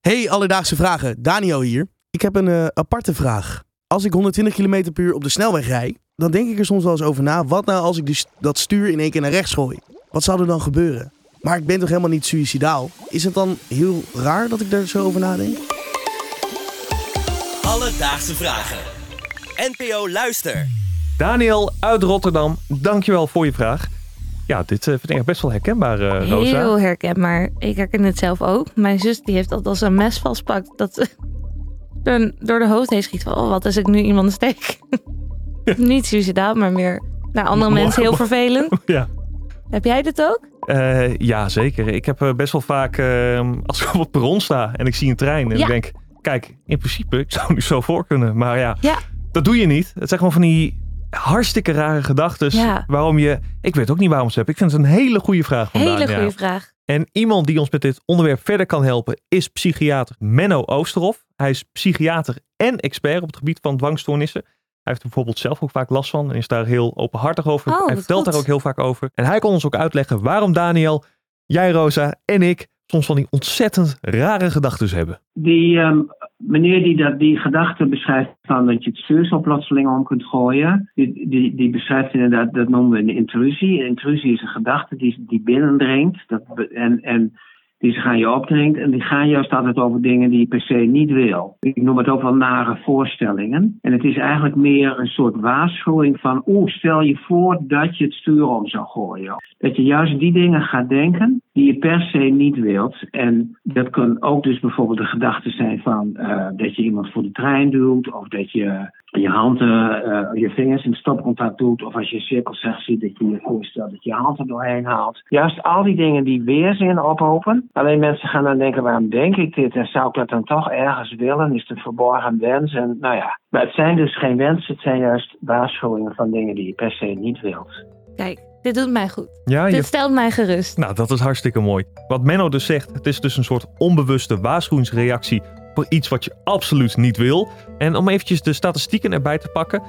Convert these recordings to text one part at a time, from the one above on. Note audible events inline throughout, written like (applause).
Hey, alledaagse vragen. Daniel hier. Ik heb een eh, aparte vraag. Als ik 120 km per uur op de snelweg rijd, dan denk ik er soms wel eens over na. Wat nou als ik dus dat stuur in één keer naar rechts gooi? Wat zou er dan gebeuren? Maar ik ben toch helemaal niet suïcidaal? Is het dan heel raar dat ik daar zo over nadenk? Alledaagse vragen. NPO Luister. Daniel uit Rotterdam, dankjewel voor je vraag. Ja, dit uh, vind ik best wel herkenbaar, uh, Rosa. Heel herkenbaar. Ik herken het zelf ook. Mijn zus die heeft altijd als een mes vastpakt dat ze (laughs) door, door de hoofd heen schiet van... Oh, wat als ik nu iemand steek? (laughs) Niet suicidaal, maar meer naar andere (laughs) mensen heel vervelend. ja. Heb jij dit ook? Uh, ja, zeker. Ik heb best wel vaak, ehm, als ik op het perron sta en ik zie een trein en Ja. ik denk... Kijk, in principe, ik zou nu zo voor kunnen. Maar ja, Ja. dat doe je niet. Het zijn gewoon van die hartstikke rare gedachten. Ja. Waarom je... Ik weet ook niet waarom ze hebben. Ik vind het een hele goede vraag van Hele Daniel. goede vraag. En iemand die ons met dit onderwerp verder kan helpen is psychiater Menno Oosterhof. Hij is psychiater en expert op het gebied van dwangstoornissen. Hij heeft er bijvoorbeeld zelf ook vaak last van en is daar heel openhartig over. Oh, hij vertelt goed. daar ook heel vaak over. En hij kon ons ook uitleggen waarom Daniel, jij Rosa en ik soms van die ontzettend rare gedachten hebben. Die ehm, meneer die dat, die gedachte beschrijft van dat je het stuur zo plotseling om kunt gooien, die, die, die beschrijft inderdaad, dat noemen we een intrusie. Een intrusie is een gedachte die, die binnendringt dat, en, en die zich aan je opdringt. En die gaan juist altijd over dingen die je per se niet wil. Ik noem het ook wel nare voorstellingen. En het is eigenlijk meer een soort waarschuwing van, oeh, stel je voor dat je het stuur om zou gooien. Dat je juist die dingen gaat denken die je per se niet wilt. En dat kan ook dus bijvoorbeeld de gedachte zijn van eh, dat je iemand voor de trein duwt. Of dat je je handen, eh, je vingers in stopcontact doet. Of als je ziet dat je je voorstelt dat je je doorheen haalt. Juist al die dingen die weerzin ophopen. Alleen mensen gaan dan denken, waarom denk ik dit? En zou ik dat dan toch ergens willen? Is het een verborgen wens? En nou ja, maar het zijn dus geen wensen. Het zijn juist waarschuwingen van dingen die je per se niet wilt. Kijk, dit doet mij goed. Ja, Dit stelt mij gerust. Nou, dat is hartstikke mooi. Wat Menno dus zegt, het is dus een soort onbewuste waarschuwingsreactie voor iets wat je absoluut niet wil. En om eventjes de statistieken erbij te pakken. 90%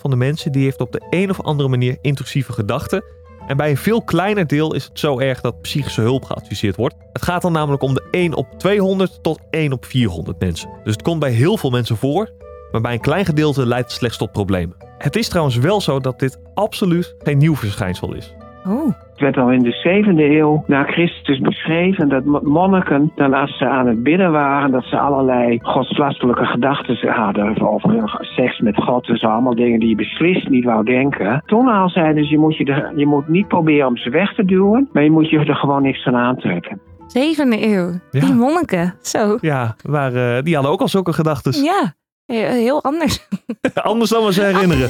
van de mensen die heeft op de een of andere manier intrusieve gedachten. En bij een veel kleiner deel is het zo erg dat psychische hulp geadviseerd wordt. Het gaat dan namelijk om de 1 op 200 tot 1 op 400 mensen. Dus het komt bij heel veel mensen voor, maar bij een klein gedeelte leidt het slechts tot problemen. Het is trouwens wel zo dat dit absoluut geen nieuw verschijnsel is. Oh, Het werd al in de zevende eeuw na Christus beschreven dat mo- monniken, dan als ze aan het bidden waren, dat ze allerlei godslastelijke gedachten hadden over seks met God. Dus allemaal dingen die je beslist niet wou denken. Toen al zeiden ze, je moet, je, er, je moet niet proberen om ze weg te duwen, maar je moet je er gewoon niks van aantrekken. zevende eeuw. Ja. Die monniken. Zo. Ja, maar eh, die hadden ook al zulke gedachten. Ja, heel anders. (laughs) Anders dan we ze herinneren.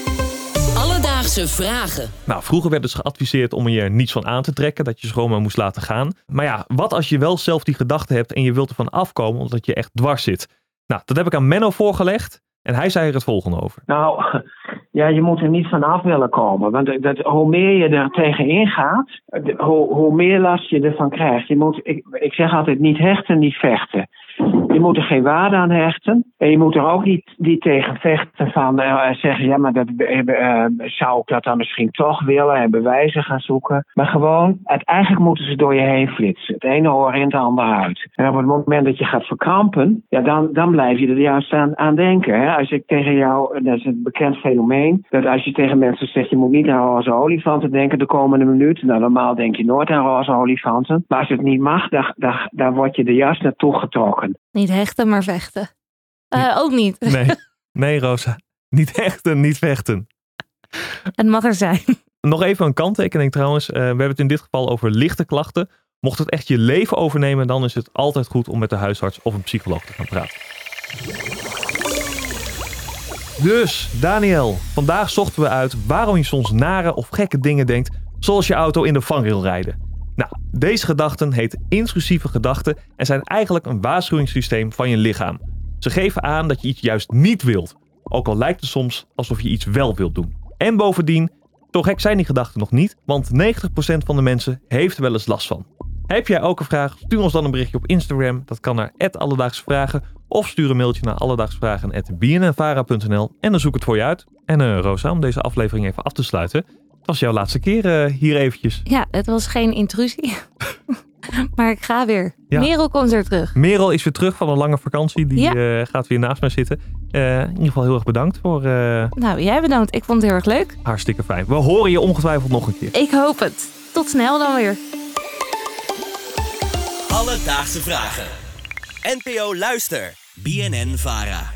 Alledaagse vragen. Nou, vroeger werd dus geadviseerd om je er niets van aan te trekken, dat je ze gewoon maar moest laten gaan. Maar ja, wat als je wel zelf die gedachte hebt en je wilt ervan afkomen omdat je echt dwars zit? Nou, dat heb ik aan Menno voorgelegd en hij zei er het volgende over. Nou, ja, je moet er niet van af willen komen. Want dat, hoe meer je er tegenin gaat, de- hoe, hoe meer last je ervan krijgt. Je moet, ik, ik zeg altijd niet hechten, niet vechten. Je moet er geen waarde aan hechten. En je moet er ook niet, niet tegen vechten van eh, zeggen, ja, maar dat, eh, zou ik dat dan misschien toch willen en bewijzen gaan zoeken. Maar gewoon, het, eigenlijk moeten ze door je heen flitsen. Het ene oor in, het andere uit. En op het moment dat je gaat verkrampen, ja, dan, dan blijf je er juist aan, aan denken. Hè? Als ik tegen jou, dat is een bekend fenomeen, dat als je tegen mensen zegt, je moet niet aan roze olifanten denken de komende minuut. Nou, normaal denk je nooit aan roze olifanten. Maar als het niet mag, dan, dan, dan word je er juist naartoe getrokken. Niet hechten, maar vechten. Eh, ook niet. Nee, (laughs) nee Rosa, niet hechten, niet vechten. Het mag er zijn. Nog even een kanttekening trouwens. Eh, we hebben het in dit geval over lichte klachten. Mocht het echt je leven overnemen, dan is het altijd goed om met de huisarts of een psycholoog te gaan praten. Dus, Daniel, vandaag zochten we uit waarom je soms nare of gekke dingen denkt, zoals je auto in de vangrail rijden. Nou, deze gedachten heten intrusieve gedachten en zijn eigenlijk een waarschuwingssysteem van je lichaam. Ze geven aan dat je iets juist niet wilt, ook al lijkt het soms alsof je iets wel wilt doen. En bovendien, zo gek zijn die gedachten nog niet, want 90% van de mensen heeft er wel eens last van. Heb jij ook een vraag? Stuur ons dan een berichtje op Instagram. Dat kan naar Alledaagse Vragen. Of stuur een mailtje naar alledaagsvragen.bnnvara.nl en dan zoek ik het voor je uit. En eh, Rosa, om deze aflevering even af te sluiten. Het was jouw laatste keer eh, hier eventjes. Ja, het was geen intrusie. (laughs) Maar ik ga weer. Ja. Merel komt weer terug. Merel is weer terug van een lange vakantie. Die Ja. eh, gaat weer naast mij zitten. Eh, in ieder geval heel erg bedankt voor eh, Nou, jij bedankt. Ik vond het heel erg leuk. hartstikke fijn. We horen je ongetwijfeld nog een keer. Ik hoop het. Tot snel dan weer. Alledaagse vragen. NPO Luister. BNN Vara.